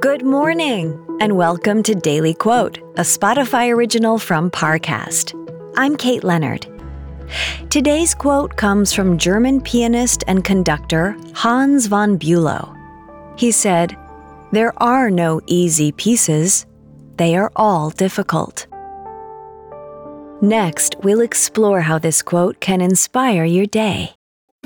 Good morning, and welcome to Daily Quote, a Spotify original from Parcast. I'm Kate Leonard. Today's quote comes from German pianist and conductor Hans von Bülow. He said, There are no easy pieces, they are all difficult. Next, we'll explore how this quote can inspire your day.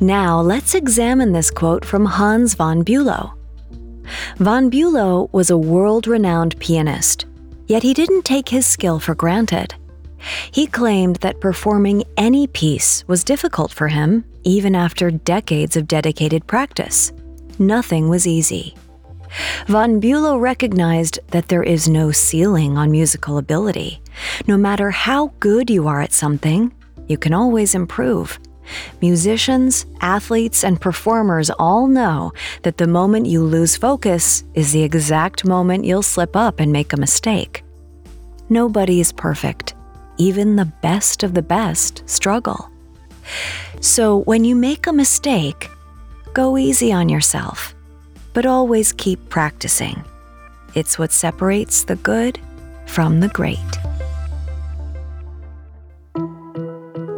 Now, let's examine this quote from Hans von Bülow. Von Bülow was a world renowned pianist, yet he didn't take his skill for granted. He claimed that performing any piece was difficult for him, even after decades of dedicated practice. Nothing was easy. Von Bülow recognized that there is no ceiling on musical ability. No matter how good you are at something, you can always improve. Musicians, athletes, and performers all know that the moment you lose focus is the exact moment you'll slip up and make a mistake. Nobody is perfect. Even the best of the best struggle. So when you make a mistake, go easy on yourself, but always keep practicing. It's what separates the good from the great.